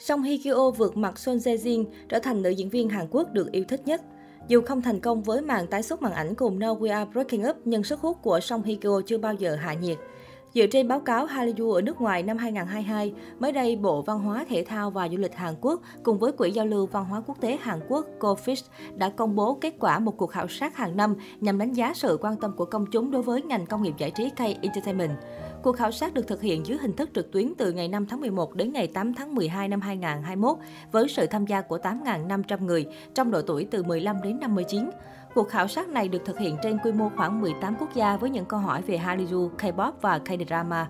Song Hye Kyo vượt mặt Son Jae Jin trở thành nữ diễn viên Hàn Quốc được yêu thích nhất. Dù không thành công với màn tái xuất màn ảnh cùng No We Are Breaking Up, nhưng sức hút của Song Hye Kyo chưa bao giờ hạ nhiệt. Dựa trên báo cáo Hallyu ở nước ngoài năm 2022, mới đây Bộ Văn hóa, Thể thao và Du lịch Hàn Quốc cùng với Quỹ giao lưu văn hóa quốc tế Hàn Quốc (CoFIS) đã công bố kết quả một cuộc khảo sát hàng năm nhằm đánh giá sự quan tâm của công chúng đối với ngành công nghiệp giải trí K-Entertainment. Cuộc khảo sát được thực hiện dưới hình thức trực tuyến từ ngày 5 tháng 11 đến ngày 8 tháng 12 năm 2021 với sự tham gia của 8.500 người trong độ tuổi từ 15 đến 59. Cuộc khảo sát này được thực hiện trên quy mô khoảng 18 quốc gia với những câu hỏi về Hallyu, K-pop và K-drama.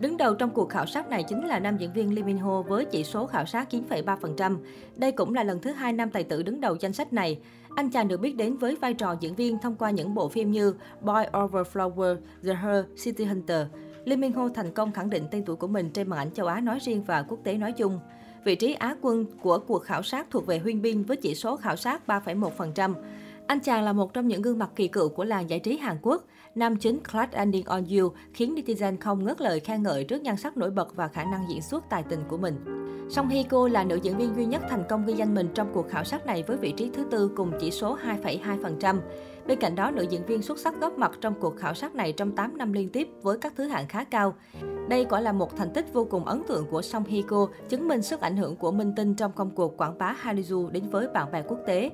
Đứng đầu trong cuộc khảo sát này chính là nam diễn viên Lee Min Ho với chỉ số khảo sát 9,3%. Đây cũng là lần thứ hai nam tài tử đứng đầu danh sách này. Anh chàng được biết đến với vai trò diễn viên thông qua những bộ phim như Boy Over Flower, The Her, City Hunter. Lee Min Ho thành công khẳng định tên tuổi của mình trên màn ảnh châu Á nói riêng và quốc tế nói chung. Vị trí Á quân của cuộc khảo sát thuộc về Huyên Binh với chỉ số khảo sát 3,1%. Anh chàng là một trong những gương mặt kỳ cựu của làng giải trí Hàn Quốc. Nam chính Clash Ending on You khiến netizen không ngớt lời khen ngợi trước nhan sắc nổi bật và khả năng diễn xuất tài tình của mình. Song Hye Kyo là nữ diễn viên duy nhất thành công ghi danh mình trong cuộc khảo sát này với vị trí thứ tư cùng chỉ số 2,2%. Bên cạnh đó, nữ diễn viên xuất sắc góp mặt trong cuộc khảo sát này trong 8 năm liên tiếp với các thứ hạng khá cao. Đây quả là một thành tích vô cùng ấn tượng của Song Hye Kyo, chứng minh sức ảnh hưởng của minh tinh trong công cuộc quảng bá Hallyu đến với bạn bè quốc tế.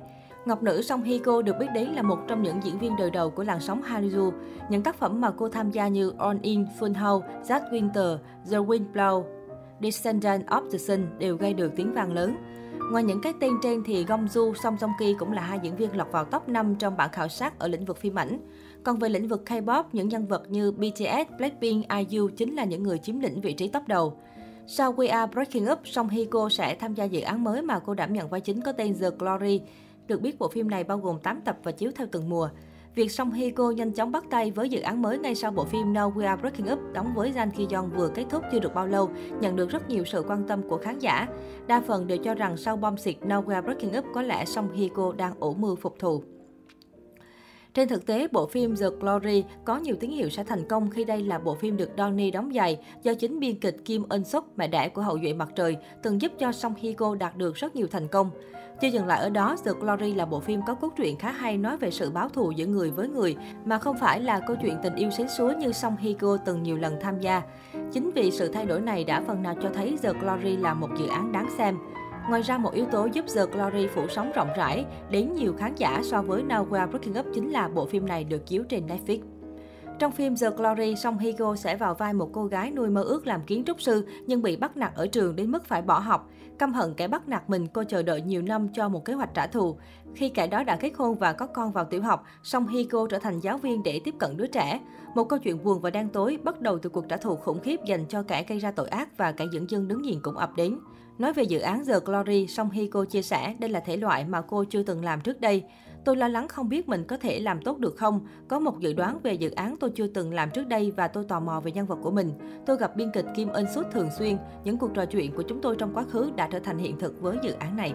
Ngọc nữ Song Hye Kyo được biết đến là một trong những diễn viên đời đầu của làn sóng Hallyu. Những tác phẩm mà cô tham gia như On In, Full House, That Winter, The Wind Blow, Descendant of the Sun đều gây được tiếng vang lớn. Ngoài những cái tên trên thì Gong Ju, Song Joong Ki cũng là hai diễn viên lọt vào top 5 trong bảng khảo sát ở lĩnh vực phim ảnh. Còn về lĩnh vực K-pop, những nhân vật như BTS, Blackpink, IU chính là những người chiếm lĩnh vị trí top đầu. Sau We Are Breaking Up, Song Hye Kyo sẽ tham gia dự án mới mà cô đảm nhận vai chính có tên The Glory. Được biết bộ phim này bao gồm 8 tập và chiếu theo từng mùa. Việc Song Hye Kyo nhanh chóng bắt tay với dự án mới ngay sau bộ phim Now We Are Breaking Up đóng với Jang Ki Yong vừa kết thúc chưa được bao lâu, nhận được rất nhiều sự quan tâm của khán giả. Đa phần đều cho rằng sau bom xịt Now We Are Breaking Up có lẽ Song Hye Kyo đang ủ mưu phục thù. Trên thực tế, bộ phim The Glory có nhiều tín hiệu sẽ thành công khi đây là bộ phim được Donnie đóng giày do chính biên kịch Kim Eun Suk, mẹ đẻ của hậu duệ mặt trời, từng giúp cho Song Hye Go đạt được rất nhiều thành công. Chưa dừng lại ở đó, The Glory là bộ phim có cốt truyện khá hay nói về sự báo thù giữa người với người, mà không phải là câu chuyện tình yêu xến xúa như Song Hye Go từng nhiều lần tham gia. Chính vì sự thay đổi này đã phần nào cho thấy The Glory là một dự án đáng xem. Ngoài ra, một yếu tố giúp The Glory phủ sóng rộng rãi đến nhiều khán giả so với Now We Are Breaking Up chính là bộ phim này được chiếu trên Netflix. Trong phim The Glory, Song Hye Kyo sẽ vào vai một cô gái nuôi mơ ước làm kiến trúc sư nhưng bị bắt nạt ở trường đến mức phải bỏ học. Căm hận kẻ bắt nạt mình, cô chờ đợi nhiều năm cho một kế hoạch trả thù. Khi kẻ đó đã kết hôn và có con vào tiểu học, Song Hye Kyo trở thành giáo viên để tiếp cận đứa trẻ. Một câu chuyện buồn và đen tối bắt đầu từ cuộc trả thù khủng khiếp dành cho kẻ gây ra tội ác và kẻ dẫn dân đứng nhìn cũng ập đến. Nói về dự án The Glory, Song Hy cô chia sẻ đây là thể loại mà cô chưa từng làm trước đây. Tôi lo lắng không biết mình có thể làm tốt được không. Có một dự đoán về dự án tôi chưa từng làm trước đây và tôi tò mò về nhân vật của mình. Tôi gặp biên kịch Kim Eun Suk thường xuyên. Những cuộc trò chuyện của chúng tôi trong quá khứ đã trở thành hiện thực với dự án này.